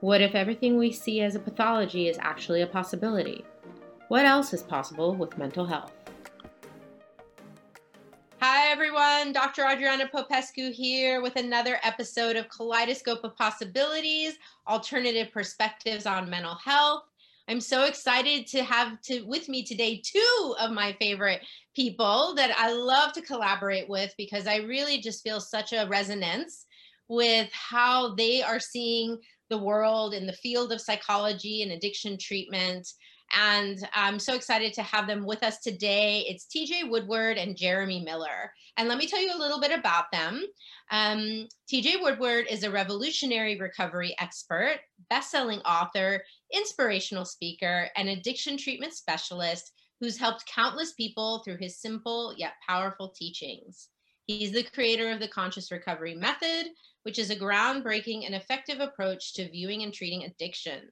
What if everything we see as a pathology is actually a possibility? What else is possible with mental health? Hi, everyone. Dr. Adriana Popescu here with another episode of Kaleidoscope of Possibilities Alternative Perspectives on Mental Health. I'm so excited to have to with me today two of my favorite people that I love to collaborate with because I really just feel such a resonance with how they are seeing the world in the field of psychology and addiction treatment. And I'm so excited to have them with us today. It's TJ Woodward and Jeremy Miller. And let me tell you a little bit about them. Um, TJ Woodward is a revolutionary recovery expert, best-selling author, inspirational speaker, and addiction treatment specialist who's helped countless people through his simple yet powerful teachings. He's the creator of the Conscious Recovery Method, which is a groundbreaking and effective approach to viewing and treating addiction.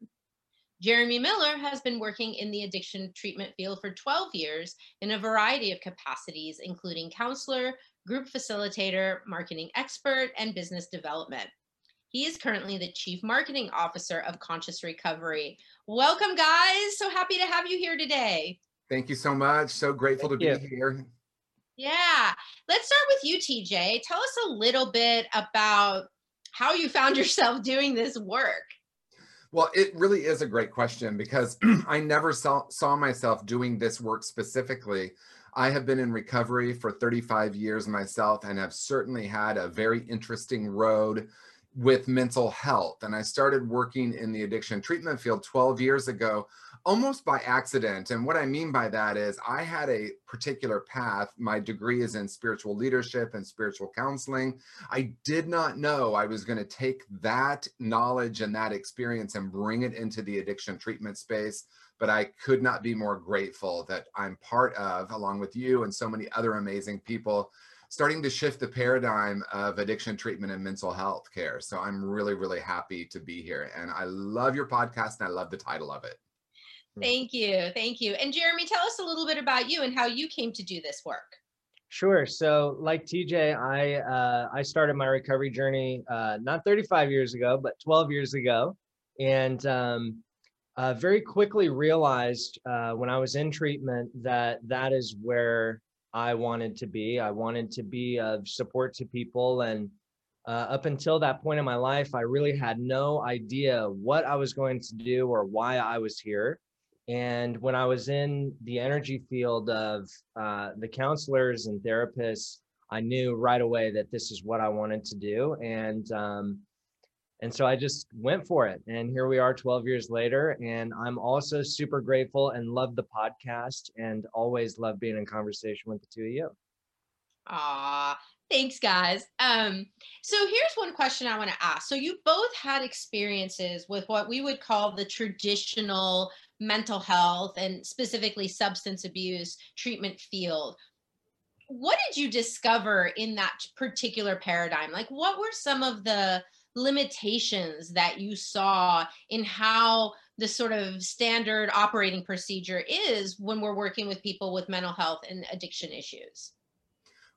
Jeremy Miller has been working in the addiction treatment field for 12 years in a variety of capacities, including counselor, group facilitator, marketing expert, and business development. He is currently the Chief Marketing Officer of Conscious Recovery. Welcome, guys. So happy to have you here today. Thank you so much. So grateful Thank to you. be here. Yeah. Let's start with you, TJ. Tell us a little bit about how you found yourself doing this work. Well, it really is a great question because I never saw, saw myself doing this work specifically. I have been in recovery for 35 years myself and have certainly had a very interesting road with mental health. And I started working in the addiction treatment field 12 years ago almost by accident. And what I mean by that is I had a particular path. My degree is in spiritual leadership and spiritual counseling. I did not know I was going to take that knowledge and that experience and bring it into the addiction treatment space. But I could not be more grateful that I'm part of, along with you and so many other amazing people, starting to shift the paradigm of addiction treatment and mental health care. So I'm really, really happy to be here. And I love your podcast and I love the title of it. Thank you. Thank you. And Jeremy, tell us a little bit about you and how you came to do this work. Sure. So, like TJ, I uh, I started my recovery journey uh, not 35 years ago, but 12 years ago, and um, uh, very quickly realized uh, when I was in treatment that that is where I wanted to be. I wanted to be of support to people, and uh, up until that point in my life, I really had no idea what I was going to do or why I was here. And when I was in the energy field of uh, the counselors and therapists, I knew right away that this is what I wanted to do. And um, and so I just went for it. And here we are 12 years later. And I'm also super grateful and love the podcast and always love being in conversation with the two of you. Ah, thanks, guys. Um, so here's one question I want to ask. So you both had experiences with what we would call the traditional mental health and specifically substance abuse treatment field what did you discover in that particular paradigm like what were some of the limitations that you saw in how the sort of standard operating procedure is when we're working with people with mental health and addiction issues?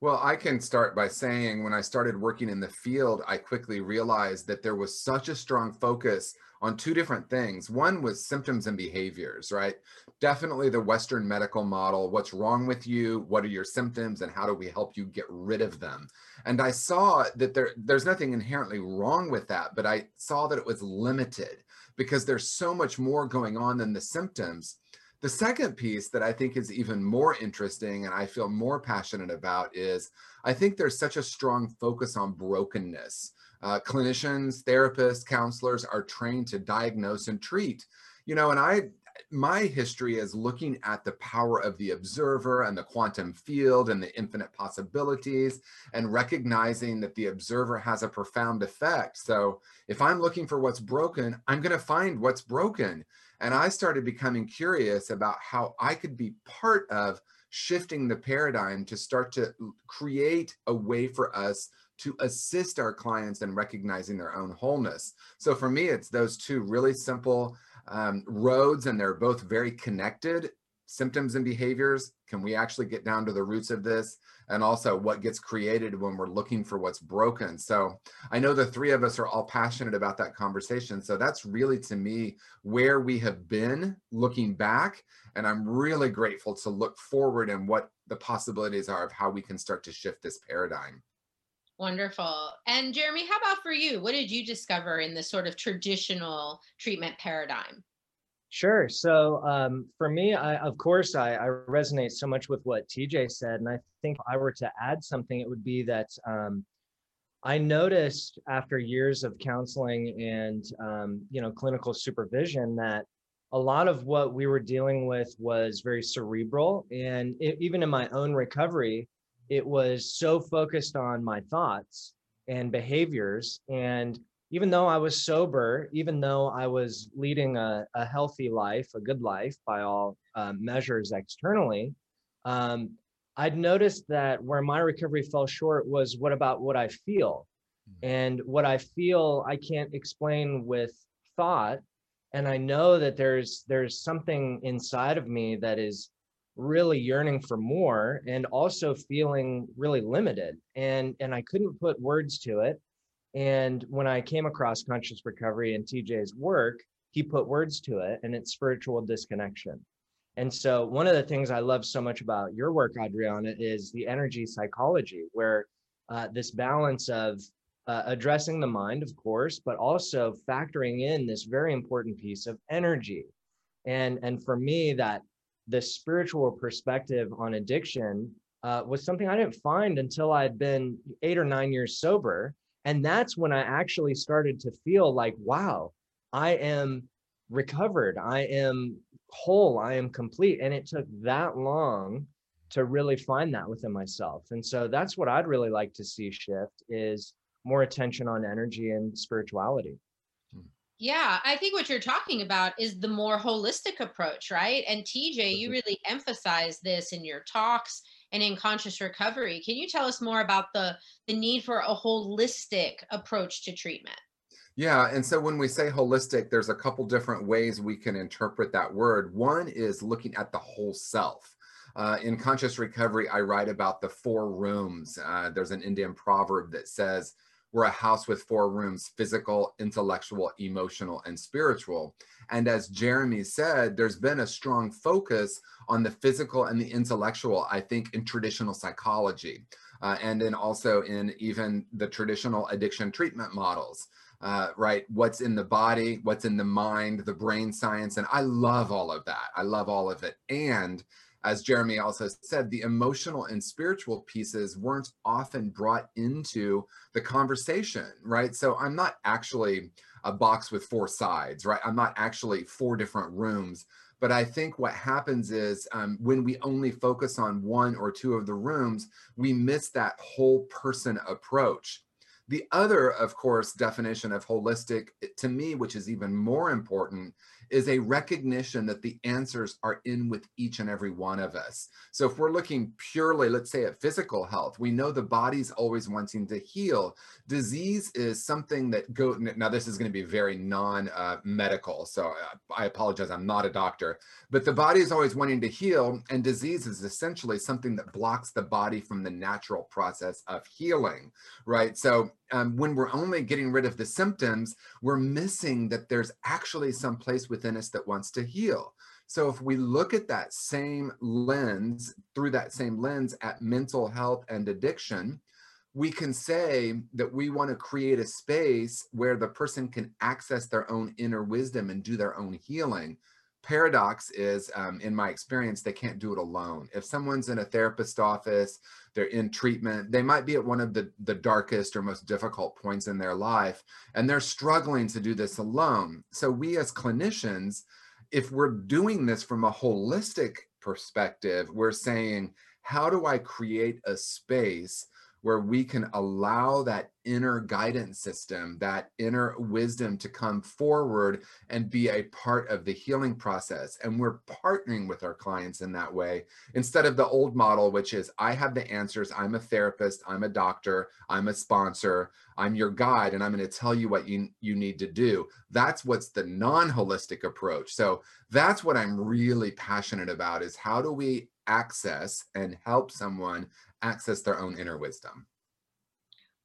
Well, I can start by saying when I started working in the field, I quickly realized that there was such a strong focus on two different things. One was symptoms and behaviors, right? Definitely the Western medical model. What's wrong with you? What are your symptoms? And how do we help you get rid of them? And I saw that there, there's nothing inherently wrong with that, but I saw that it was limited because there's so much more going on than the symptoms. The second piece that I think is even more interesting and I feel more passionate about is I think there's such a strong focus on brokenness. Uh, clinicians, therapists, counselors are trained to diagnose and treat. You know, and I my history is looking at the power of the observer and the quantum field and the infinite possibilities and recognizing that the observer has a profound effect. So if I'm looking for what's broken, I'm going to find what's broken. And I started becoming curious about how I could be part of shifting the paradigm to start to create a way for us to assist our clients in recognizing their own wholeness. So for me, it's those two really simple um, roads, and they're both very connected symptoms and behaviors. Can we actually get down to the roots of this? And also what gets created when we're looking for what's broken. So I know the three of us are all passionate about that conversation. So that's really to me where we have been looking back. And I'm really grateful to look forward and what the possibilities are of how we can start to shift this paradigm. Wonderful. And Jeremy, how about for you? What did you discover in the sort of traditional treatment paradigm? Sure. So um, for me, I, of course, I, I, resonate so much with what TJ said. And I think if I were to add something, it would be that um, I noticed after years of counseling and, um, you know, clinical supervision that a lot of what we were dealing with was very cerebral. And it, even in my own recovery, it was so focused on my thoughts and behaviors. And even though I was sober, even though I was leading a, a healthy life, a good life by all uh, measures externally, um, I'd noticed that where my recovery fell short was what about what I feel? Hmm. And what I feel, I can't explain with thought. And I know that there's there's something inside of me that is really yearning for more and also feeling really limited. And and I couldn't put words to it. And when I came across conscious recovery and TJ's work he put words to it and it's spiritual disconnection. And so one of the things I love so much about your work Adriana is the energy psychology where uh, this balance of uh, addressing the mind of course but also factoring in this very important piece of energy. And and for me that the spiritual perspective on addiction uh, was something I didn't find until I'd been eight or nine years sober. And that's when I actually started to feel like, wow, I am recovered. I am whole. I am complete. And it took that long to really find that within myself. And so that's what I'd really like to see shift is more attention on energy and spirituality. Yeah, I think what you're talking about is the more holistic approach, right? And TJ, you mm-hmm. really emphasize this in your talks and in conscious recovery. Can you tell us more about the the need for a holistic approach to treatment? Yeah, and so when we say holistic, there's a couple different ways we can interpret that word. One is looking at the whole self. Uh, in conscious recovery, I write about the four rooms. Uh, there's an Indian proverb that says, we're a house with four rooms physical, intellectual, emotional, and spiritual. And as Jeremy said, there's been a strong focus on the physical and the intellectual, I think, in traditional psychology. Uh, and then also in even the traditional addiction treatment models. Uh, right? What's in the body, what's in the mind, the brain science. And I love all of that. I love all of it. And as Jeremy also said, the emotional and spiritual pieces weren't often brought into the conversation, right? So I'm not actually a box with four sides, right? I'm not actually four different rooms. But I think what happens is um, when we only focus on one or two of the rooms, we miss that whole person approach. The other, of course, definition of holistic to me, which is even more important, is a recognition that the answers are in with each and every one of us. So if we're looking purely, let's say at physical health, we know the body's always wanting to heal. Disease is something that go, now this is gonna be very non-medical, uh, so uh, I apologize, I'm not a doctor, but the body is always wanting to heal and disease is essentially something that blocks the body from the natural process of healing, right? So um, when we're only getting rid of the symptoms, we're missing that there's actually some place within us that wants to heal. So if we look at that same lens, through that same lens at mental health and addiction, we can say that we want to create a space where the person can access their own inner wisdom and do their own healing paradox is um, in my experience they can't do it alone. If someone's in a therapist office they're in treatment they might be at one of the the darkest or most difficult points in their life and they're struggling to do this alone. So we as clinicians if we're doing this from a holistic perspective, we're saying, how do I create a space where we can allow that inner guidance system, that inner wisdom to come forward and be a part of the healing process. And we're partnering with our clients in that way instead of the old model, which is I have the answers. I'm a therapist. I'm a doctor. I'm a sponsor. I'm your guide, and I'm going to tell you what you, you need to do. That's what's the non holistic approach. So that's what I'm really passionate about is how do we access and help someone access their own inner wisdom.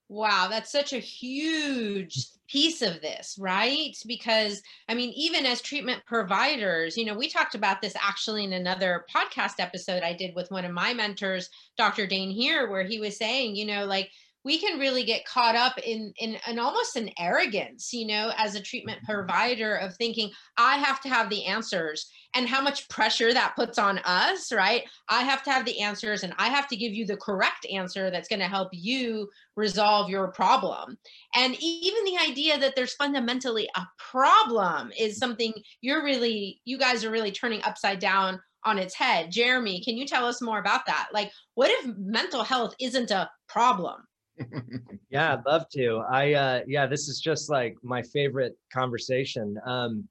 Wow, that's such a huge piece of this, right? Because I mean, even as treatment providers, you know, we talked about this actually in another podcast episode I did with one of my mentors, Dr. Dane here, where he was saying, you know, like we can really get caught up in, in in almost an arrogance you know as a treatment mm-hmm. provider of thinking i have to have the answers and how much pressure that puts on us right i have to have the answers and i have to give you the correct answer that's going to help you resolve your problem and even the idea that there's fundamentally a problem is something you're really you guys are really turning upside down on its head. Jeremy, can you tell us more about that? Like, what if mental health isn't a problem? yeah, I'd love to. I uh yeah, this is just like my favorite conversation. Um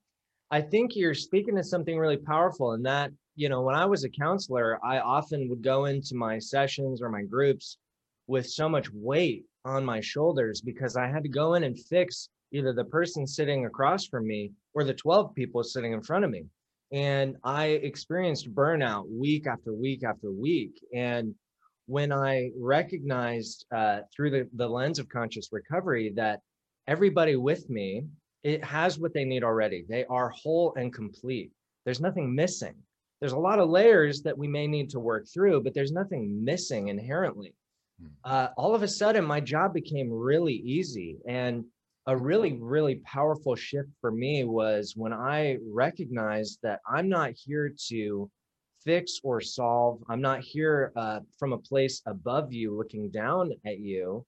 I think you're speaking to something really powerful and that, you know, when I was a counselor, I often would go into my sessions or my groups with so much weight on my shoulders because I had to go in and fix either the person sitting across from me or the 12 people sitting in front of me. And I experienced burnout week after week after week. And when I recognized uh, through the, the lens of conscious recovery that everybody with me, it has what they need already. They are whole and complete. There's nothing missing. There's a lot of layers that we may need to work through, but there's nothing missing inherently. Hmm. Uh, all of a sudden, my job became really easy. And a really, really powerful shift for me was when I recognized that I'm not here to fix or solve. I'm not here uh, from a place above you looking down at you.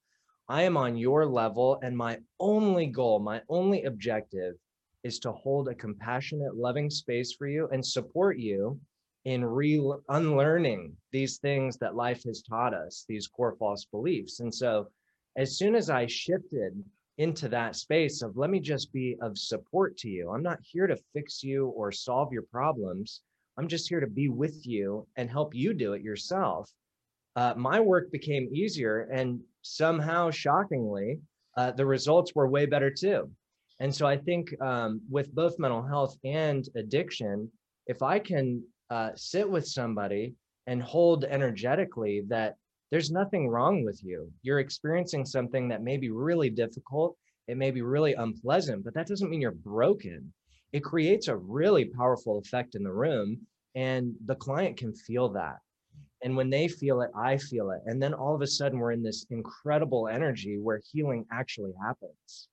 I am on your level, and my only goal, my only objective is to hold a compassionate, loving space for you and support you in re unlearning these things that life has taught us, these core false beliefs. And so, as soon as I shifted into that space of let me just be of support to you, I'm not here to fix you or solve your problems. I'm just here to be with you and help you do it yourself. Uh, my work became easier, and somehow, shockingly, uh, the results were way better too. And so I think um, with both mental health and addiction, if I can uh, sit with somebody and hold energetically that there's nothing wrong with you, you're experiencing something that may be really difficult, it may be really unpleasant, but that doesn't mean you're broken it creates a really powerful effect in the room and the client can feel that. And when they feel it i feel it. And then all of a sudden we're in this incredible energy where healing actually happens.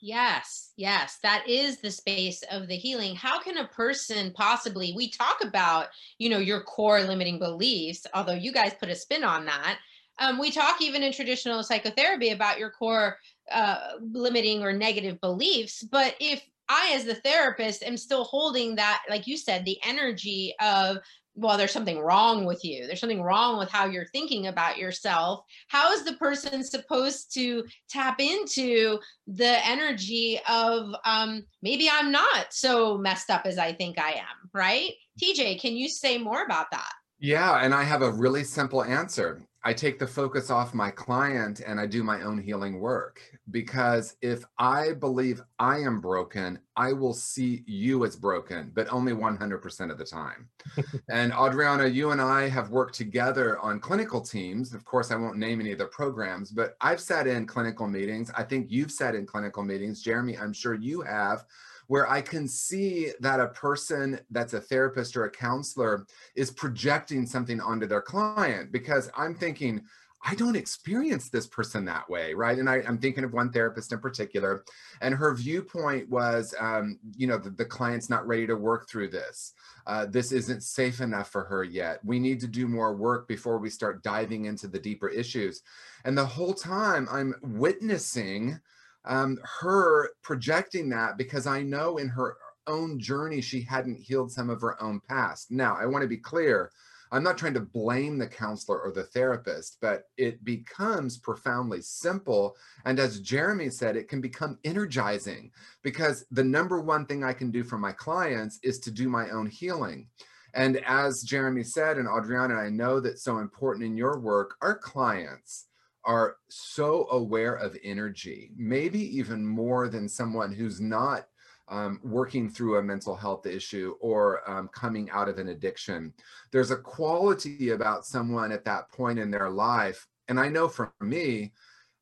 Yes yes that is the space of the healing. How can a person possibly we talk about you know your core limiting beliefs although you guys put a spin on that. Um, we talk even in traditional psychotherapy about your core uh, limiting or negative beliefs but if I, as the therapist, am still holding that, like you said, the energy of, well, there's something wrong with you. There's something wrong with how you're thinking about yourself. How is the person supposed to tap into the energy of um, maybe I'm not so messed up as I think I am, right? TJ, can you say more about that? Yeah, and I have a really simple answer. I take the focus off my client and I do my own healing work. Because if I believe I am broken, I will see you as broken, but only 100% of the time. and Adriana, you and I have worked together on clinical teams. Of course, I won't name any of the programs, but I've sat in clinical meetings. I think you've sat in clinical meetings. Jeremy, I'm sure you have where I can see that a person that's a therapist or a counselor is projecting something onto their client because I'm thinking, I don't experience this person that way, right? And I, am thinking of one therapist in particular, and her viewpoint was, um, you know, the, the, client's not ready to work through this. Uh, this isn't safe enough for her yet. We need to do more work before we start diving into the deeper issues. And the whole time I'm witnessing um, her projecting that because I know in her own journey, she hadn't healed some of her own past. Now, I want to be clear. I'm not trying to blame the counselor or the therapist, but it becomes profoundly simple. And as Jeremy said, it can become energizing because the number one thing I can do for my clients is to do my own healing. And as Jeremy said, and Adriana, I know that's so important in your work, our clients are so aware of energy, maybe even more than someone who's not um, working through a mental health issue or um, coming out of an addiction. There's a quality about someone at that point in their life. And I know for me,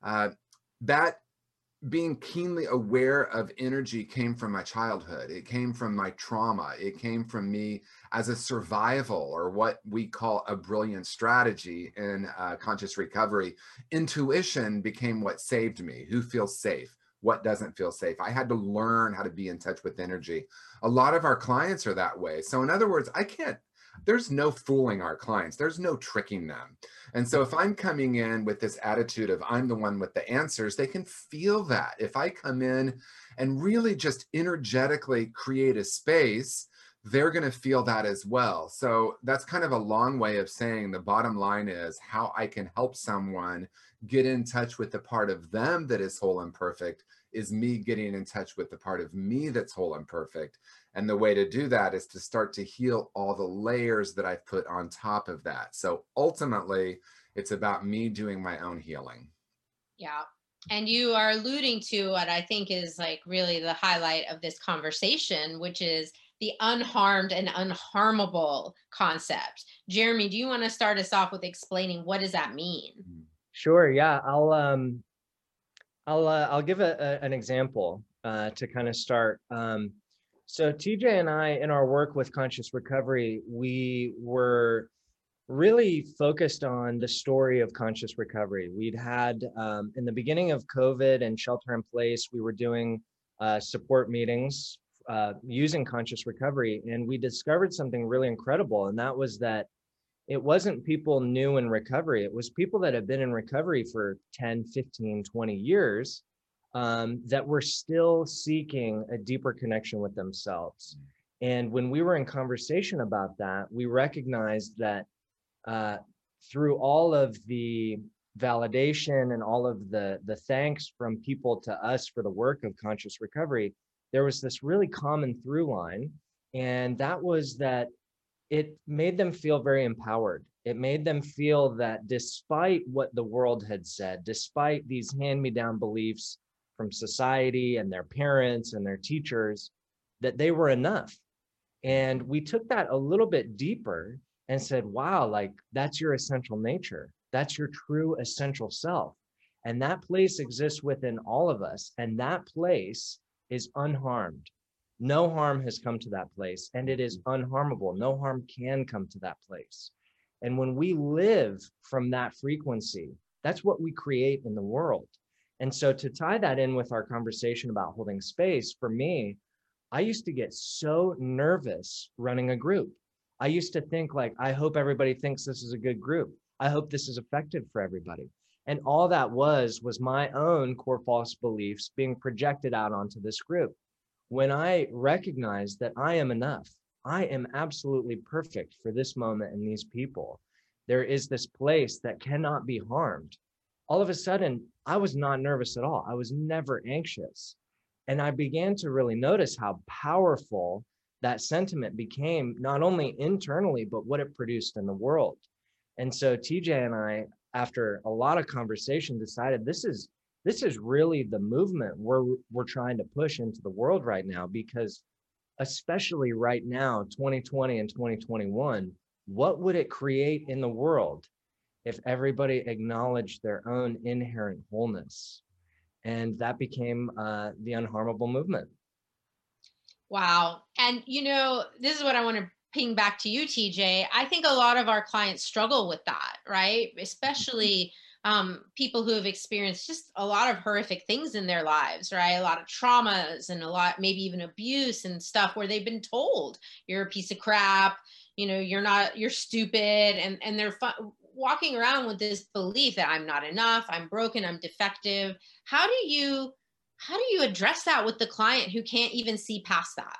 uh, that being keenly aware of energy came from my childhood. It came from my trauma. It came from me as a survival or what we call a brilliant strategy in uh, conscious recovery. Intuition became what saved me. Who feels safe? What doesn't feel safe? I had to learn how to be in touch with energy. A lot of our clients are that way. So, in other words, I can't there's no fooling our clients. There's no tricking them. And so if I'm coming in with this attitude of I'm the one with the answers, they can feel that. If I come in and really just energetically create a space, they're going to feel that as well. So that's kind of a long way of saying the bottom line is how I can help someone get in touch with the part of them that is whole and perfect is me getting in touch with the part of me that's whole and perfect. And the way to do that is to start to heal all the layers that I've put on top of that. So ultimately, it's about me doing my own healing. Yeah. And you are alluding to what I think is like really the highlight of this conversation, which is the unharmed and unharmable concept. Jeremy, do you want to start us off with explaining what does that mean? Sure. Yeah. I'll um I'll uh, I'll give a, a, an example uh, to kind of start. Um, so TJ and I, in our work with conscious recovery, we were really focused on the story of conscious recovery. We'd had um, in the beginning of COVID and shelter in place, we were doing uh, support meetings uh, using conscious recovery, and we discovered something really incredible, and that was that it wasn't people new in recovery it was people that had been in recovery for 10 15 20 years um, that were still seeking a deeper connection with themselves and when we were in conversation about that we recognized that uh, through all of the validation and all of the the thanks from people to us for the work of conscious recovery there was this really common through line and that was that it made them feel very empowered. It made them feel that despite what the world had said, despite these hand me down beliefs from society and their parents and their teachers, that they were enough. And we took that a little bit deeper and said, wow, like that's your essential nature. That's your true essential self. And that place exists within all of us. And that place is unharmed. No harm has come to that place, and it is unharmable. No harm can come to that place. And when we live from that frequency, that's what we create in the world. And so, to tie that in with our conversation about holding space, for me, I used to get so nervous running a group. I used to think, like, I hope everybody thinks this is a good group. I hope this is effective for everybody. And all that was, was my own core false beliefs being projected out onto this group when I recognize that I am enough, I am absolutely perfect for this moment and these people. There is this place that cannot be harmed. All of a sudden, I was not nervous at all. I was never anxious. And I began to really notice how powerful that sentiment became, not only internally, but what it produced in the world. And so TJ and I, after a lot of conversation, decided this is this is really the movement we're we're trying to push into the world right now because especially right now 2020 and 2021 what would it create in the world if everybody acknowledged their own inherent wholeness. And that became uh, the unharmable movement. Wow. And you know this is what i want to ping back to you tj i think a lot of our clients struggle with that right? Especially um, people who have experienced just a lot of horrific things in their lives, right? A lot of traumas and a lot, maybe even abuse and stuff where they've been told you're a piece of crap, you know, you're not, you're stupid. And, and they're walking around with this belief that I'm not enough, I'm broken, I'm defective. How do you, how do you address that with the client who can't even see past that?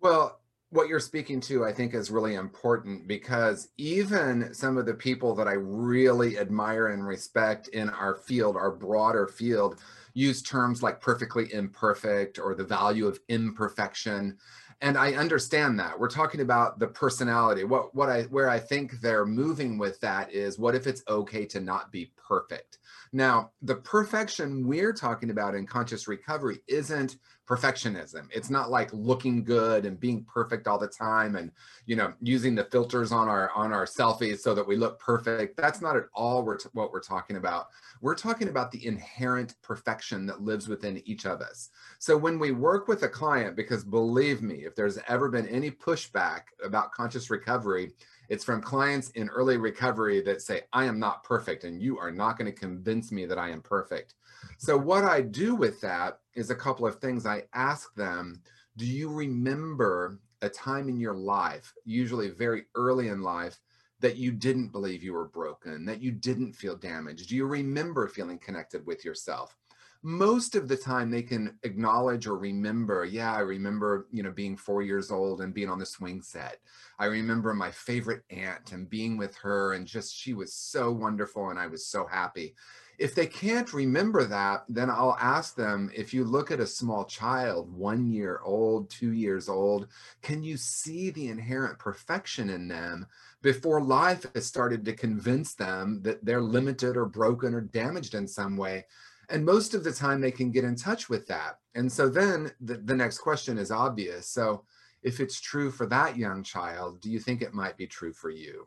Well, what you're speaking to, I think, is really important because even some of the people that I really admire and respect in our field, our broader field, use terms like perfectly imperfect or the value of imperfection. And I understand that. We're talking about the personality. What what I where I think they're moving with that is what if it's okay to not be perfect? Now, the perfection we're talking about in conscious recovery isn't perfectionism. It's not like looking good and being perfect all the time and you know using the filters on our on our selfies so that we look perfect. That's not at all what we're talking about. We're talking about the inherent perfection that lives within each of us. So when we work with a client because believe me, if there's ever been any pushback about conscious recovery, it's from clients in early recovery that say, I am not perfect and you are not going to convince me that I am perfect. So, what I do with that is a couple of things. I ask them, Do you remember a time in your life, usually very early in life, that you didn't believe you were broken, that you didn't feel damaged? Do you remember feeling connected with yourself? Most of the time they can acknowledge or remember yeah i remember you know being four years old and being on the swing set. I remember my favorite aunt and being with her and just she was so wonderful and i was so happy. If they can't remember that then i'll ask them if you look at a small child one year old two years old can you see the inherent perfection in them before life has started to convince them that they're limited or broken or damaged in some way and most of the time they can get in touch with that. And so then the, the next question is obvious. So if it's true for that young child, do you think it might be true for you?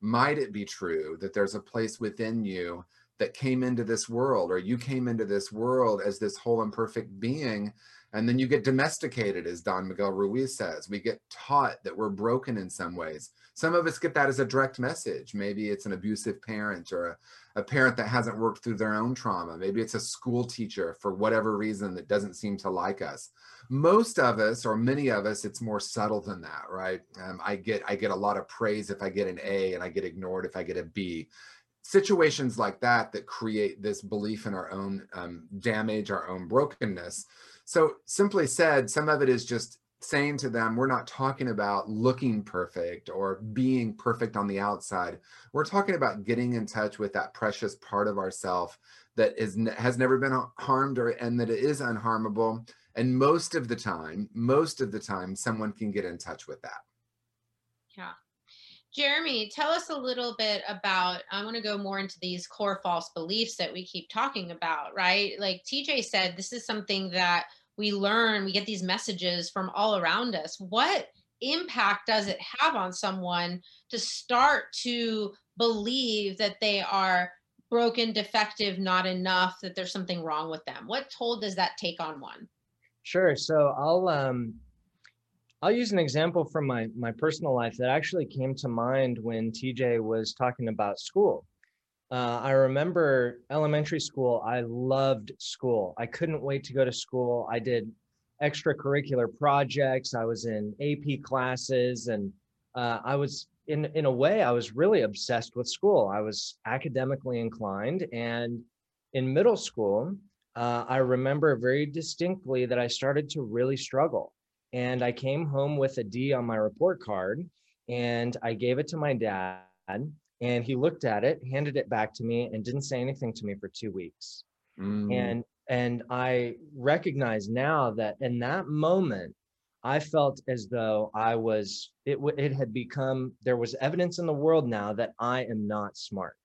Might it be true that there's a place within you that came into this world, or you came into this world as this whole and perfect being, and then you get domesticated, as Don Miguel Ruiz says. We get taught that we're broken in some ways. Some of us get that as a direct message. Maybe it's an abusive parent or a, a parent that hasn't worked through their own trauma. Maybe it's a school teacher for whatever reason that doesn't seem to like us. Most of us, or many of us, it's more subtle than that, right? Um, I get I get a lot of praise if I get an A, and I get ignored if I get a B. Situations like that that create this belief in our own um, damage, our own brokenness. So simply said, some of it is just saying to them, we're not talking about looking perfect or being perfect on the outside. We're talking about getting in touch with that precious part of ourself that is has never been harmed or and that it is unharmable. And most of the time, most of the time, someone can get in touch with that. Yeah. Jeremy, tell us a little bit about. I want to go more into these core false beliefs that we keep talking about, right? Like TJ said, this is something that we learn, we get these messages from all around us. What impact does it have on someone to start to believe that they are broken, defective, not enough, that there's something wrong with them? What toll does that take on one? Sure. So I'll um I'll use an example from my my personal life that actually came to mind when TJ was talking about school. Uh, I remember elementary school. I loved school. I couldn't wait to go to school. I did extracurricular projects. I was in AP classes, and uh, I was in in a way I was really obsessed with school. I was academically inclined, and in middle school, uh, I remember very distinctly that I started to really struggle. And I came home with a D on my report card, and I gave it to my dad and he looked at it handed it back to me and didn't say anything to me for two weeks. Mm. and and i recognize now that in that moment i felt as though i was it it had become there was evidence in the world now that i am not smart.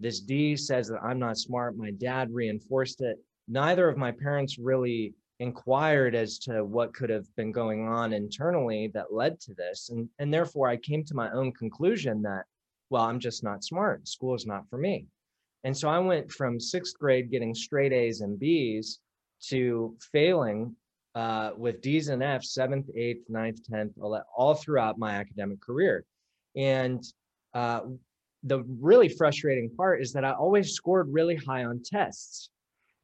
This d says that i'm not smart. My dad reinforced it. Neither of my parents really inquired as to what could have been going on internally that led to this and and therefore i came to my own conclusion that well, I'm just not smart. School is not for me. And so I went from sixth grade getting straight A's and B's to failing uh, with D's and F's, seventh, eighth, ninth, tenth, all throughout my academic career. And uh, the really frustrating part is that I always scored really high on tests.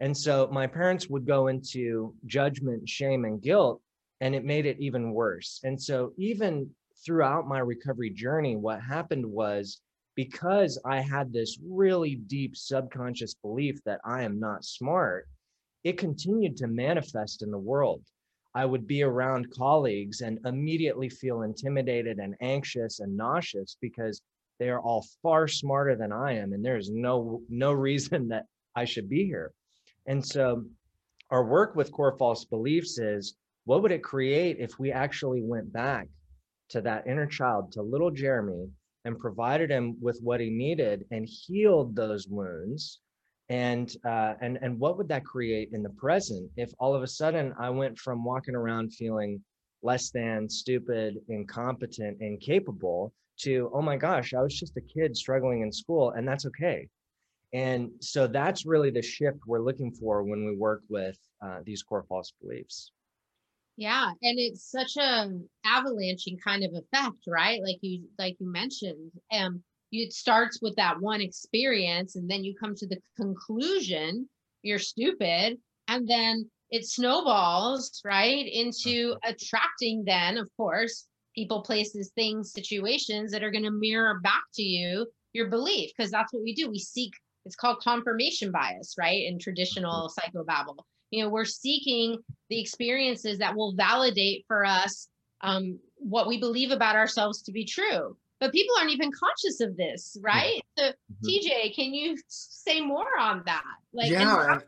And so my parents would go into judgment, shame, and guilt, and it made it even worse. And so even throughout my recovery journey, what happened was because I had this really deep subconscious belief that I am not smart, it continued to manifest in the world. I would be around colleagues and immediately feel intimidated and anxious and nauseous because they are all far smarter than I am, and there's no no reason that I should be here. And so, our work with core false beliefs is what would it create if we actually went back to that inner child, to little Jeremy, and provided him with what he needed and healed those wounds and uh, and and what would that create in the present if all of a sudden I went from walking around feeling less than stupid, incompetent, incapable to oh my gosh, I was just a kid struggling in school, and that's okay. And so that's really the shift we're looking for when we work with uh, these core false beliefs. Yeah, and it's such a avalanching kind of effect, right? Like you like you mentioned. Um it starts with that one experience and then you come to the conclusion you're stupid and then it snowballs right into mm-hmm. attracting then of course people places things situations that are going to mirror back to you your belief because that's what we do we seek it's called confirmation bias right in traditional mm-hmm. psychobabble you know we're seeking the experiences that will validate for us um, what we believe about ourselves to be true but people aren't even conscious of this, right? So, mm-hmm. TJ, can you say more on that? Like, yeah. How,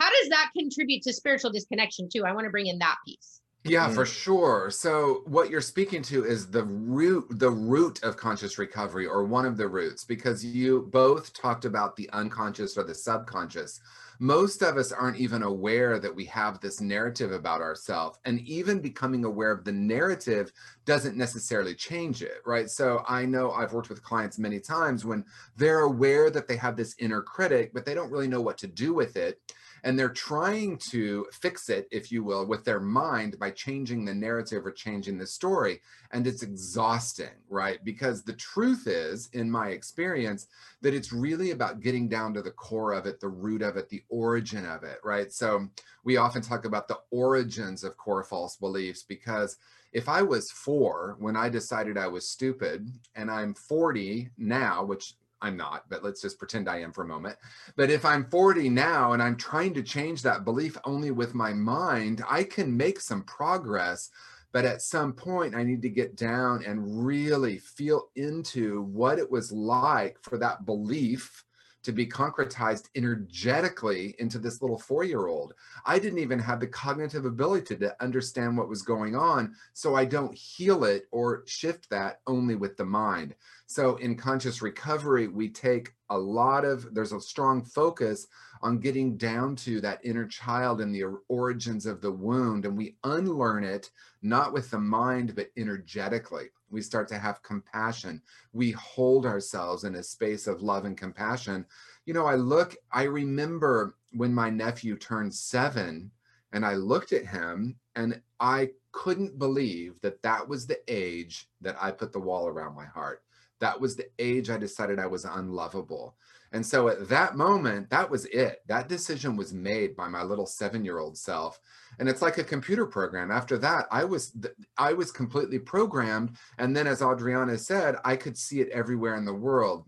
how does that contribute to spiritual disconnection too? I want to bring in that piece. Yeah, for sure. So what you're speaking to is the root the root of conscious recovery or one of the roots because you both talked about the unconscious or the subconscious. Most of us aren't even aware that we have this narrative about ourselves and even becoming aware of the narrative doesn't necessarily change it right? So i know i've worked with clients many times when they're aware that they have this inner critic but they don't really know what to do with it and they're trying to fix it, if you will, with their mind by changing the narrative or changing the story. And it's exhausting, right? Because the truth is, in my experience, that it's really about getting down to the core of it, the root of it, the origin of it, right? So we often talk about the origins of core false beliefs because if I was four when I decided I was stupid and I'm 40 now, which I'm not, but let's just pretend I am for a moment. But if I'm 40 now and I'm trying to change that belief only with my mind, I can make some progress. But at some point, I need to get down and really feel into what it was like for that belief to be concretized energetically into this little four year old. I didn't even have the cognitive ability to understand what was going on. So I don't heal it or shift that only with the mind. So in conscious recovery, we take a lot of, there's a strong focus on getting down to that inner child and the origins of the wound. And we unlearn it, not with the mind, but energetically we start to have compassion. We hold ourselves in a space of love and compassion. You know, I look, I remember when my nephew turned seven and I looked at him and I couldn't believe that that was the age that I put the wall around my heart. That was the age I decided I was unlovable. And so at that moment, that was it. That decision was made by my little seven year old self. And it's like a computer program. After that i was i was completely programmed. And then as adriana said i could see it everywhere in the world.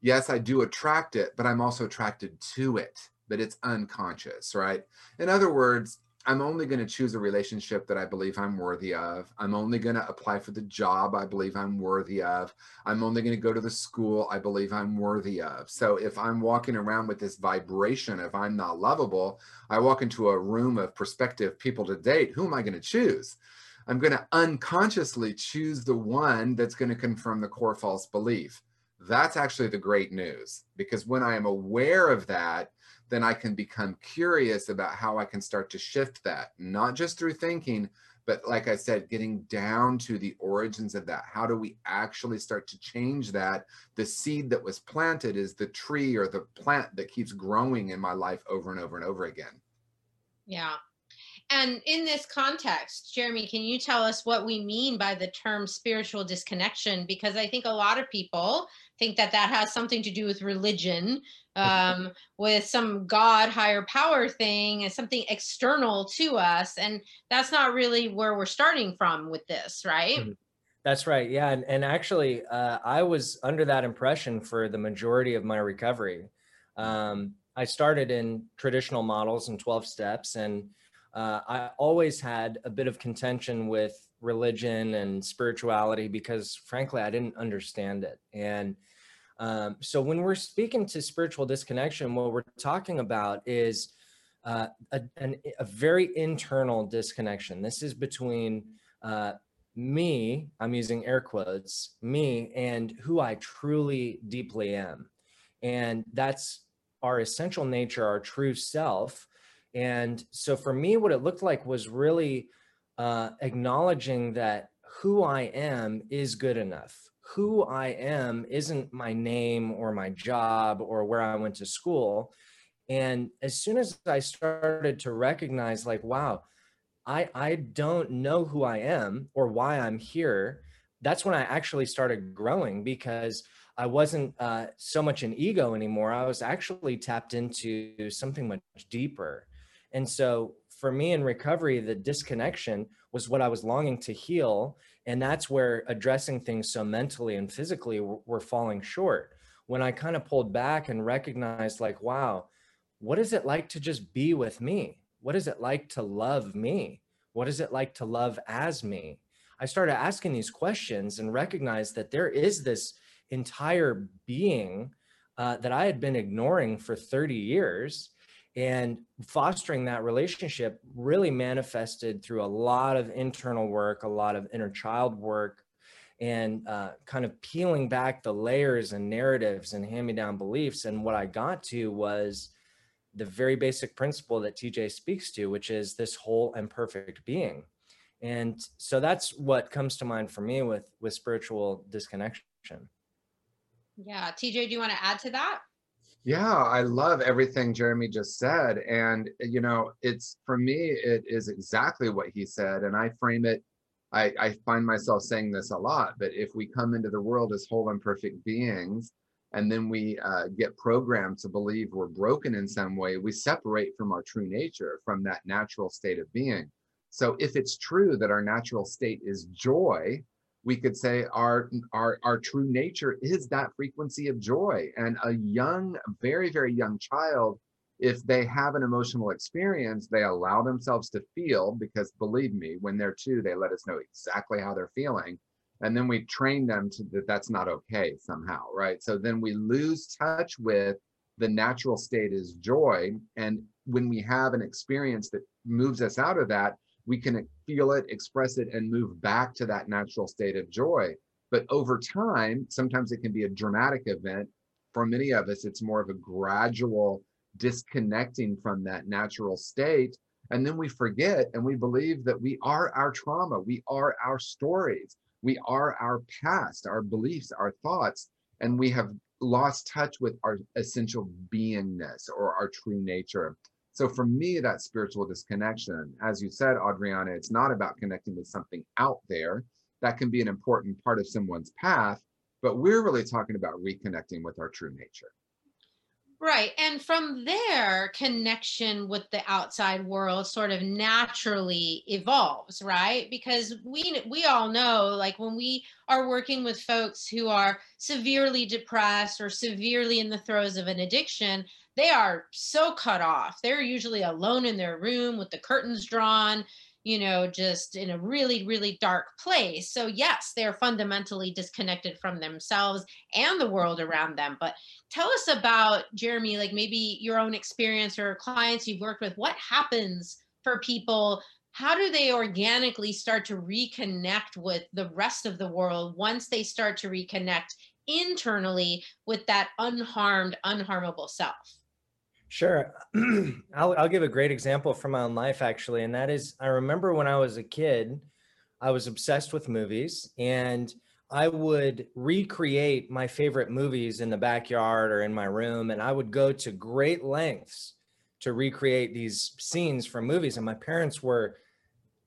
Yes i do attract it but i'm also attracted to it but it's unconscious right? In other words I'm only going to choose a relationship that I believe I'm worthy of. I'm only going to apply for the job I believe I'm worthy of. I'm only going to go to the school I believe I'm worthy of. So if I'm walking around with this vibration of I'm not lovable, I walk into a room of prospective people to date. Who am I going to choose? I'm going to unconsciously choose the one that's going to confirm the core false belief. That's actually the great news because when I am aware of that, then I can become curious about how I can start to shift that, not just through thinking, but like I said, getting down to the origins of that. How do we actually start to change that? The seed that was planted is the tree or the plant that keeps growing in my life over and over and over again. Yeah. And in this context, Jeremy, can you tell us what we mean by the term spiritual disconnection? Because I think a lot of people think that that has something to do with religion, um, with some God, higher power thing, and something external to us. And that's not really where we're starting from with this, right? Mm-hmm. That's right. Yeah. And, and actually, uh, I was under that impression for the majority of my recovery. Um, I started in traditional models and 12 steps and uh, I always had a bit of contention with religion and spirituality because, frankly, I didn't understand it. And um, so, when we're speaking to spiritual disconnection, what we're talking about is uh, a, an, a, very internal disconnection. This is between uh, me, I'm using air quotes, me and who I truly deeply am. And that's our essential nature, our true self. And so for me, what it looked like was really uh, acknowledging that who I am is good enough. Who I am isn't my name or my job or where I went to school. And as soon as I started to recognize, like, wow, I, I don't know who I am or why I'm here, that's when I actually started growing because I wasn't uh, so much an ego anymore. I was actually tapped into something much deeper. And so for me in recovery, the disconnection was what I was longing to heal. And that's where addressing things so mentally and physically were, falling short. When I kind of pulled back and recognized, like, wow, what is it like to just be with me? What is it like to love me? What is it like to love as me? I started asking these questions and recognized that there is this entire being uh, that I had been ignoring for 30 years. And fostering that relationship really manifested through a lot of internal work, a lot of inner child work, and uh, kind of peeling back the layers and narratives and hand me down beliefs. And what I got to was the very basic principle that TJ speaks to, which is this whole and perfect being. And so that's what comes to mind for me with with spiritual disconnection. Yeah, TJ, do you want to add to that? Yeah, I love everything Jeremy just said. And, you know, it's for me, it is exactly what he said. And I frame it, I, I find myself saying this a lot, but if we come into the world as whole and perfect beings, and then we uh, get programmed to believe we're broken in some way, we separate from our true nature, from that natural state of being. So if it's true that our natural state is joy, we could say our our our true nature is that frequency of joy. And a young very very young child if they have an emotional experience they allow themselves to feel because believe me when they're two they let us know exactly how they're feeling. And then we train them to that that's not okay somehow right? So then we lose touch with the natural state is joy. And when we have an experience that moves us out of that we can feel it express it and move back to that natural state of joy. But over time sometimes it can be a dramatic event. For many of us it's more of a gradual disconnecting from that natural state. And then we forget and we believe that we are our trauma we are our stories we are our past, our beliefs, our thoughts, and we have lost touch with our essential beingness or our true nature. So for me, that spiritual disconnection, as you said, Adriana, it's not about connecting with something out there. That can be an important part of someone's path, but we're really talking about reconnecting with our true nature. Right. And from there, connection with the outside world sort of naturally evolves, right? Because we we all know like when we are working with folks who are severely depressed or severely in the throes of an addiction, they are so cut off. They're usually alone in their room with the curtains drawn you know, just in a really, really dark place. So, yes, they're fundamentally disconnected from themselves and the world around them. But tell us about, Jeremy, like maybe your own experience or clients you've worked with. What happens for people? How do they organically start to reconnect with the rest of the world once they start to reconnect internally with that unharmed, unharmable self? Sure. I'll, I'll give a great example from my own life, actually. And that is, I remember when I was a kid, I was obsessed with movies and I would recreate my favorite movies in the backyard or in my room. And I would go to great lengths to recreate these scenes from movies. And my parents were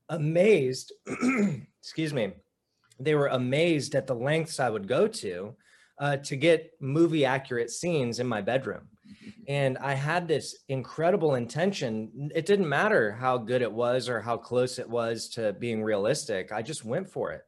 amazed, excuse me, they were amazed at the lengths I would go to uh, to get movie accurate scenes in my bedroom. And I had this incredible intention. It didn't matter how good it was or how close it was to being realistic. I just went for it.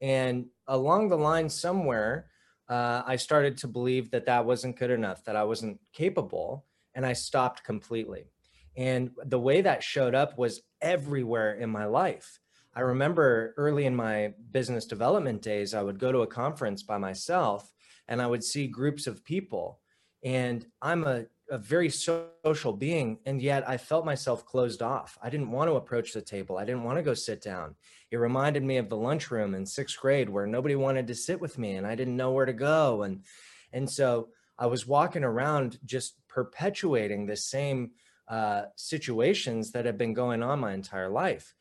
And along the line, somewhere, uh, I started to believe that that wasn't good enough, that I wasn't capable, and I stopped completely. And the way that showed up was everywhere in my life. I remember early in my business development days, I would go to a conference by myself and I would see groups of people. And I'm a, a very social being. And yet I felt myself closed off. I didn't want to approach the table. I didn't want to go sit down. It reminded me of the lunchroom in sixth grade where nobody wanted to sit with me and I didn't know where to go. And, and so I was walking around just perpetuating the same uh, situations that have been going on my entire life.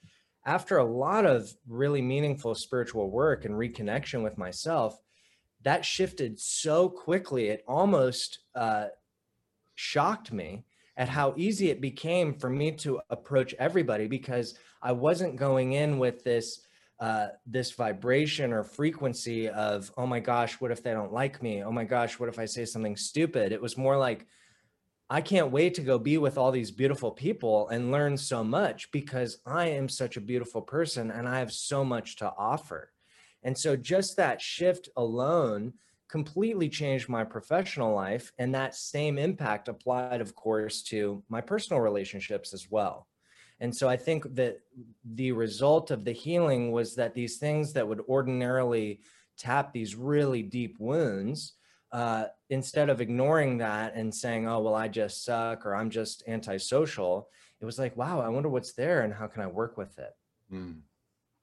After a lot of really meaningful spiritual work and reconnection with myself, that shifted so quickly, it almost uh, shocked me at how easy it became for me to approach everybody because I wasn't going in with this uh, this vibration or frequency of oh my gosh what if they don't like me oh my gosh what if i say something stupid it was more like I can't wait to go be with all these beautiful people and learn so much because I am such a beautiful person and I have so much to offer. And so just that shift alone completely changed my professional life. And that same impact applied, of course, to my personal relationships as well. And so I think that the result of the healing was that these things that would ordinarily tap these really deep wounds uh, instead of ignoring that and saying, oh, well, I just suck or I'm just antisocial, it was like, wow, I wonder what's there and how can I work with it? Mm.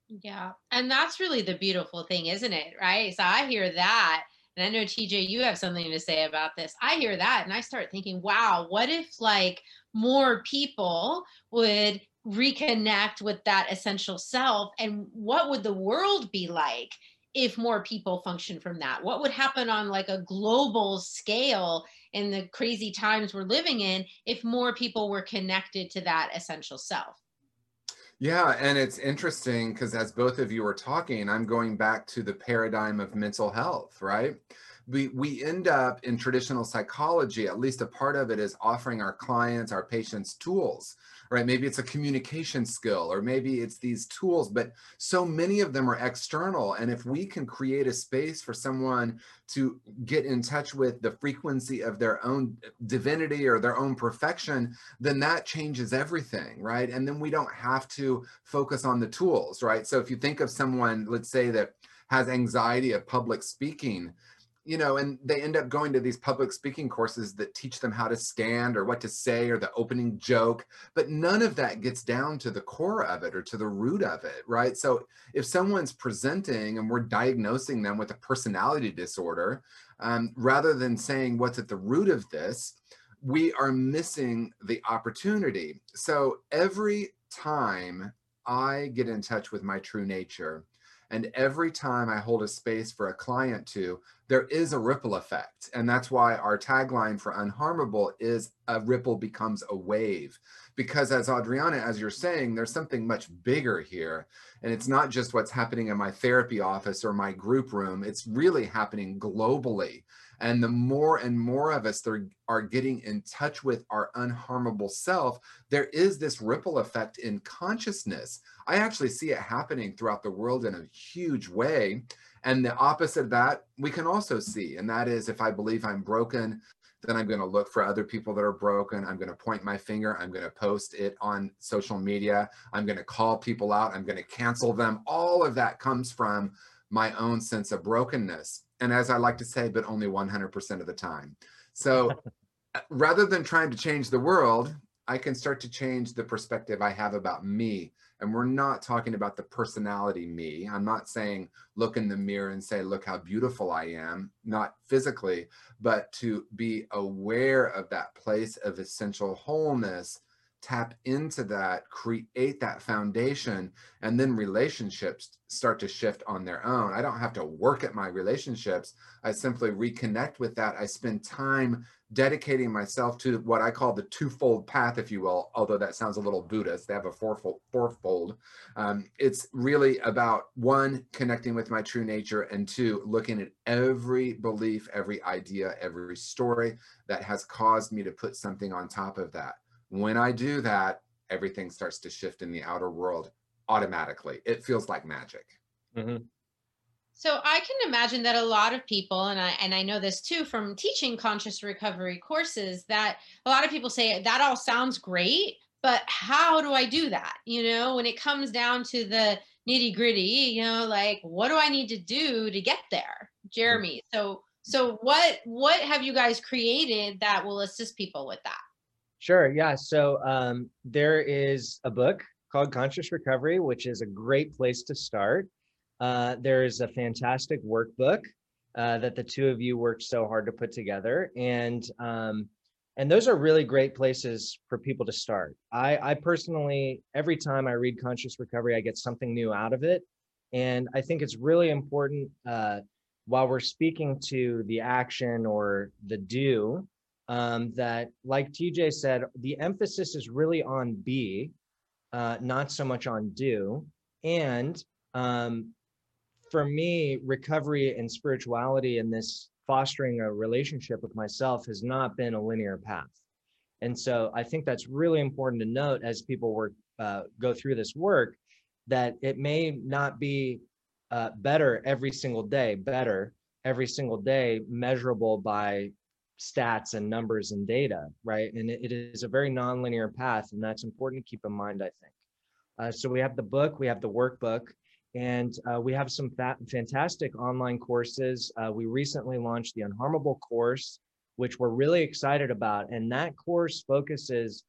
Yeah. And that's really the beautiful thing, isn't it? Right. So I hear that. And I know TJ, you have something to say about this. I hear that and I start thinking, wow, what if like more people would reconnect with that essential self? And what would the world be like if more people function from that what would happen on like a global scale in the crazy times we're living in if more people were connected to that essential self yeah and it's interesting because as both of you are talking i'm going back to the paradigm of mental health right? We, we end up in traditional psychology, at least a part of it is offering our clients, our patients tools right? Maybe it's a communication skill, or maybe it's these tools, but so many of them are external. And if we can create a space for someone to get in touch with the frequency of their own divinity or their own perfection, then that changes everything, right? And then we don't have to focus on the tools, right? So if you think of someone, let's say that has anxiety of public speaking, you know, and they end up going to these public speaking courses that teach them how to stand or what to say or the opening joke, but none of that gets down to the core of it or to the root of it, right? So if someone's presenting and we're diagnosing them with a personality disorder, um, rather than saying what's at the root of this, we are missing the opportunity. So every time I get in touch with my true nature, and every time I hold a space for a client to, there is a ripple effect. And that's why our tagline for Unharmable is a ripple becomes a wave. Because as Adriana, as you're saying, there's something much bigger here. And it's not just what's happening in my therapy office or my group room, it's really happening globally. And the more and more of us that are getting in touch with our unharmable self, there is this ripple effect in consciousness. I actually see it happening throughout the world in a huge way. And the opposite of that, we can also see. And that is if I believe I'm broken, then I'm going to look for other people that are broken. I'm going to point my finger. I'm going to post it on social media. I'm going to call people out. I'm going to cancel them. All of that comes from my own sense of brokenness and as I like to say, but only 100% of the time. So uh, rather than trying to change the world, I can start to change the perspective I have about me. And we're not talking about the personality me. I'm not saying look in the mirror and say, look how beautiful I am, not physically, but to be aware of that place of essential wholeness tap into that, create that foundation, and then relationships start to shift on their own. I don't have to work at my relationships. I simply reconnect with that. I spend time dedicating myself to what I call the twofold path, if you will, although that sounds a little Buddhist. They have a fourfold. fourfold. Um, it's really about one, connecting with my true nature, and two, looking at every belief, every idea, every story that has caused me to put something on top of that when I do that, everything starts to shift in the outer world automatically. It feels like magic. Mm-hmm. So I can imagine that a lot of people, and I and I know this too from teaching conscious recovery courses, that a lot of people say that all sounds great, but how do I do that? You know, when it comes down to the nitty gritty, you know, like what do I need to do to get there, Jeremy? So so what what have you guys created that will assist people with that? Sure. Yeah. So um, there is a book called Conscious Recovery, which is a great place to start. Uh, there's a fantastic workbook uh, that the two of you worked so hard to put together, and um, and those are really great places for people to start. I, I personally, every time I read Conscious Recovery, I get something new out of it, and I think it's really important uh, while we're speaking to the action or the do. Um, that, like TJ said, the emphasis is really on be, uh, not so much on do. And um, for me, recovery and spirituality and this fostering a relationship with myself has not been a linear path. And so I think that's really important to note as people work uh, go through this work that it may not be uh, better every single day, better every single day, measurable by stats and numbers and data, right? And it, it is a very nonlinear path, and that's important to keep in mind, I think. Uh, so we have the book, we have the workbook, and uh, we have some fa fantastic online courses. Uh, we recently launched the Unharmable course, which we're really excited about. And that course focuses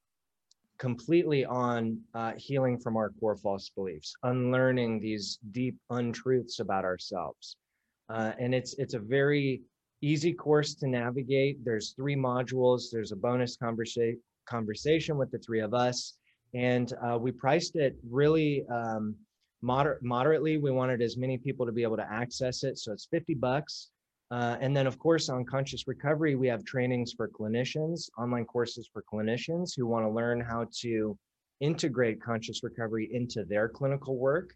completely on uh, healing from our core false beliefs, unlearning these deep untruths about ourselves. Uh, and it's it's a very easy course to navigate. There's three modules. There's a bonus conversa conversation with the three of us. And uh, we priced it really um, moder moderately. We wanted as many people to be able to access it. So it's 50 bucks. Uh, and then of course on conscious recovery, we have trainings for clinicians, online courses for clinicians who want to learn how to integrate conscious recovery into their clinical work.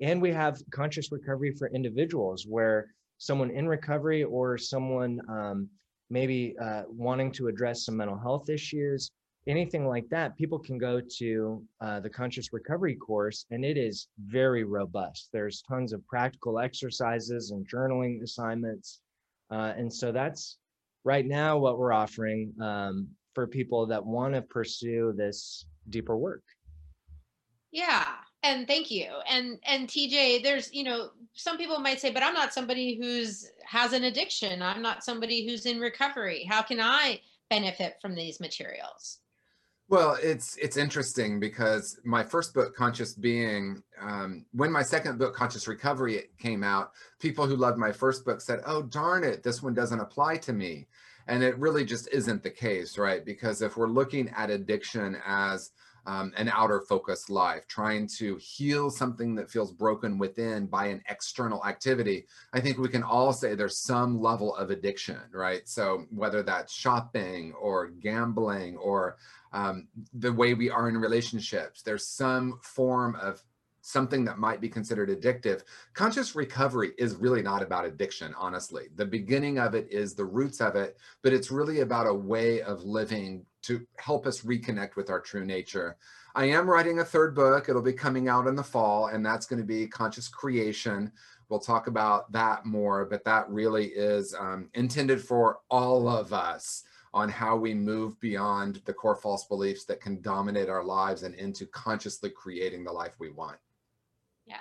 And we have conscious recovery for individuals where someone in recovery or someone um, maybe uh, wanting to address some mental health issues anything like that, people can go to uh, the conscious recovery course and it is very robust. There's tons of practical exercises and journaling assignments. Uh, and so that's right now what we're offering um, for people that want to pursue this deeper work. Yeah. And thank you. And and TJ, there's, you know, some people might say, but I'm not somebody who's has an addiction. I'm not somebody who's in recovery. How can I benefit from these materials? Well, it's it's interesting because my first book, Conscious Being, um, when my second book, Conscious Recovery, it came out, people who loved my first book said, "Oh, darn it, this one doesn't apply to me," and it really just isn't the case, right? Because if we're looking at addiction as um, an outer focused life, trying to heal something that feels broken within by an external activity, I think we can all say there's some level of addiction, right? So whether that's shopping or gambling or um, the way we are in relationships, there's some form of something that might be considered addictive. Conscious recovery is really not about addiction, honestly. The beginning of it is the roots of it, but it's really about a way of living to help us reconnect with our true nature. I am writing a third book. It'll be coming out in the fall, and that's going to be Conscious Creation. We'll talk about that more, but that really is um, intended for all of us on how we move beyond the core false beliefs that can dominate our lives and into consciously creating the life we want. Yeah,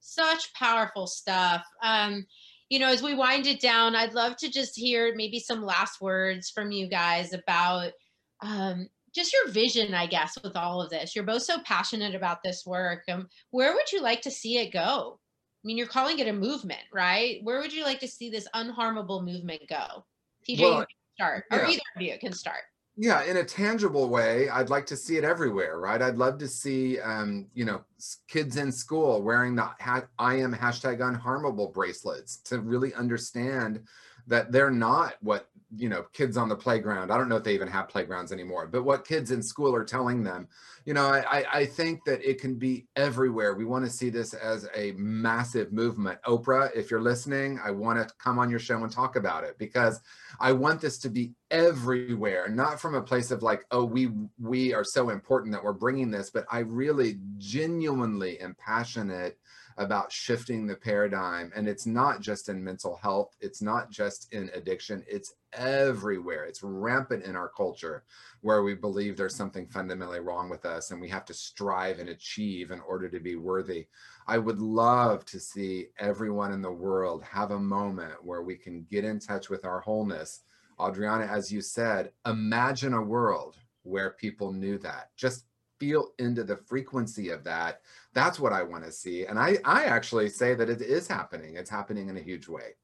such powerful stuff. Um, you know, as we wind it down, I'd love to just hear maybe some last words from you guys about um, just your vision, I guess, with all of this. You're both so passionate about this work. Um, where would you like to see it go? I mean, you're calling it a movement, right? Where would you like to see this unharmable movement go? TJ, well, you can start, or either of you can start yeah in a tangible way i'd like to see it everywhere right? I'd love to see um, you know kids in school wearing the i am hashtag unharmable bracelets to really understand that they're not what you know kids on the playground. I don't know if they even have playgrounds anymore but what kids in school are telling them you know i i think that it can be everywhere. We want to see this as a massive movement. Oprah if you're listening i want to come on your show and talk about it because i want this to be everywhere not from a place of like oh we we are so important that we're bringing this but i really genuinely am passionate about shifting the paradigm. And it's not just in mental health, it's not just in addiction, it's everywhere. It's rampant in our culture where we believe there's something fundamentally wrong with us and we have to strive and achieve in order to be worthy. I would love to see everyone in the world have a moment where we can get in touch with our wholeness. Adriana, as you said, imagine a world where people knew that. Just feel into the frequency of that. That's what I want to see. And I, I actually say that it is happening. It's happening in a huge way.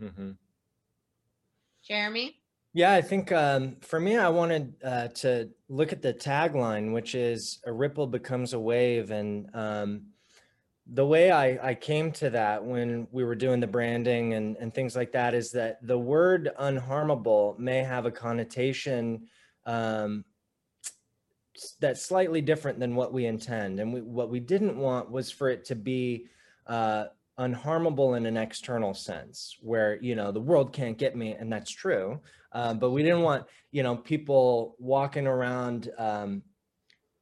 Mm-hmm. Jeremy? Yeah, I think um, for me, I wanted uh, to look at the tagline, which is a ripple becomes a wave. And um, the way I, I came to that when we were doing the branding and, and things like that is that the word unharmable may have a connotation um, that's slightly different than what we intend. And we, what we didn't want was for it to be uh, unharmable in an external sense where you know the world can't get me and that's true um, but we didn't want you know people walking around um,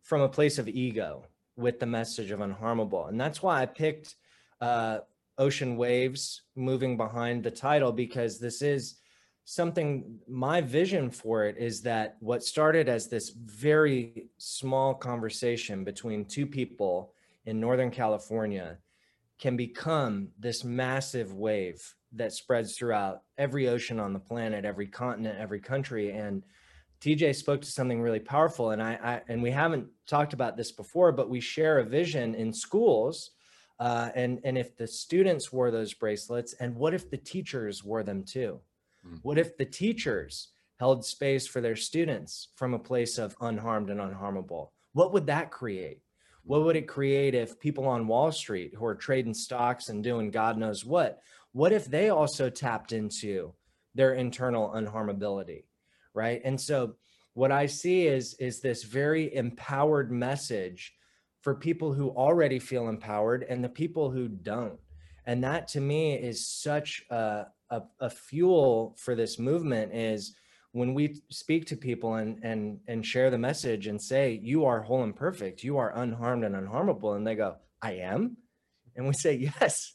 from a place of ego with the message of unharmable and that's why i picked uh, ocean waves moving behind the title because this is something my vision for it is that what started as this very small conversation between two people in northern california can become this massive wave that spreads throughout every ocean on the planet, every continent, every country. And TJ spoke to something really powerful, and I, I and we haven't talked about this before, but we share a vision in schools. Uh, and and if the students wore those bracelets, and what if the teachers wore them too? Mm-hmm. What if the teachers held space for their students from a place of unharmed and unharmable? What would that create? What would it create if people on Wall Street who are trading stocks and doing God knows what, what if they also tapped into their internal unharmability? Right. And so what I see is, is this very empowered message for people who already feel empowered and the people who don't. And that to me is such a, a, a fuel for this movement is when we speak to people and and and share the message and say you are whole and perfect. You are unharmed and unharmable and they go i am? And we say yes.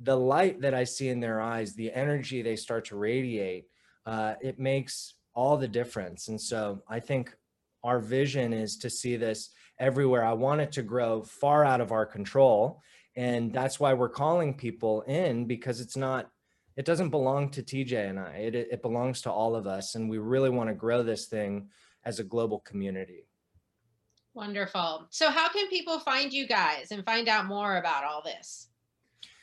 The light that i see in their eyes the energy they start to radiate uh, it makes all the difference. And so i think our vision is to see this everywhere. I want it to grow far out of our control and that's why we're calling people in because it's not it doesn't belong to TJ and I. It, it belongs to all of us. And we really want to grow this thing as a global community. Wonderful. So, how can people find you guys and find out more about all this?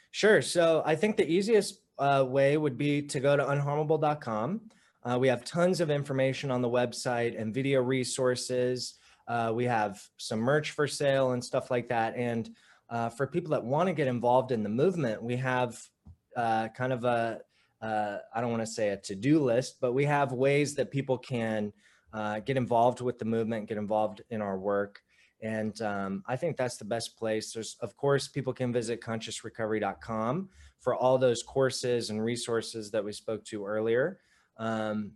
Sure. So, I think the easiest uh, way would be to go to unharmable.com. Uh, we have tons of information on the website and video resources. Uh, we have some merch for sale and stuff like that. And uh, for people that want to get involved in the movement, we have uh, kind of a uh, I don't want to say a to-do list, but we have ways that people can uh, get involved with the movement, get involved in our work. And um, I think that's the best place. There's, of course, people can visit consciousrecovery.com for all those courses and resources that we spoke to earlier. Um,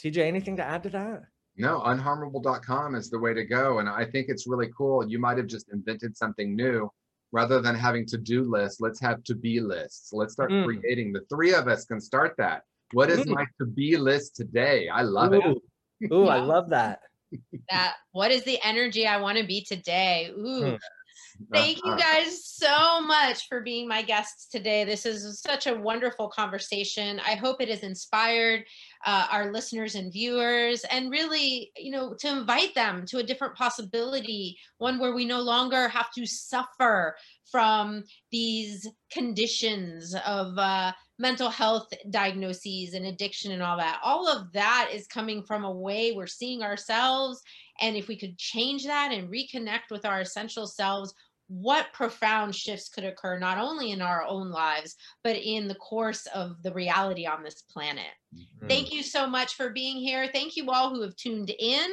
TJ, anything to add to that? No, unharmable.com is the way to go. And I think it's really cool. You might have just invented something new rather than having to do lists, let's have to be lists. Let's start mm. creating. The three of us can start that. What is mm. my to be list today? I love Ooh. it. Ooh, I love that. that what is the energy I want to be today? Ooh. Mm. Thank you uh-huh. guys so much for being my guests today. This is such a wonderful conversation. I hope it has inspired uh, our listeners and viewers and really, you know, to invite them to a different possibility, one where we no longer have to suffer from these conditions of uh, mental health diagnoses and addiction and all that. All of that is coming from a way we're seeing ourselves. And if we could change that and reconnect with our essential selves, what profound shifts could occur not only in our own lives but in the course of the reality on this planet. Mm-hmm. thank you so much for being here. Thank you all who have tuned in.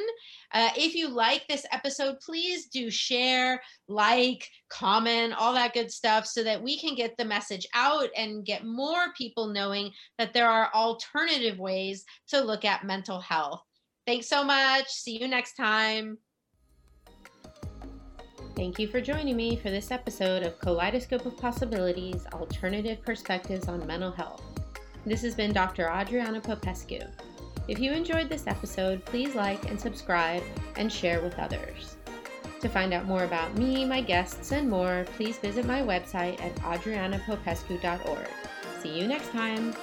Uh, if you like this episode please do share like comment all that good stuff so that we can get the message out and get more people knowing that there are alternative ways to look at mental health. Thanks so much. See you next time Thank you for joining me for this episode of Kaleidoscope of Possibilities Alternative Perspectives on Mental Health. This has been Dr. Adriana Popescu. If you enjoyed this episode, please like and subscribe and share with others. To find out more about me, my guests, and more, please visit my website at adrianapopescu.org. See you next time.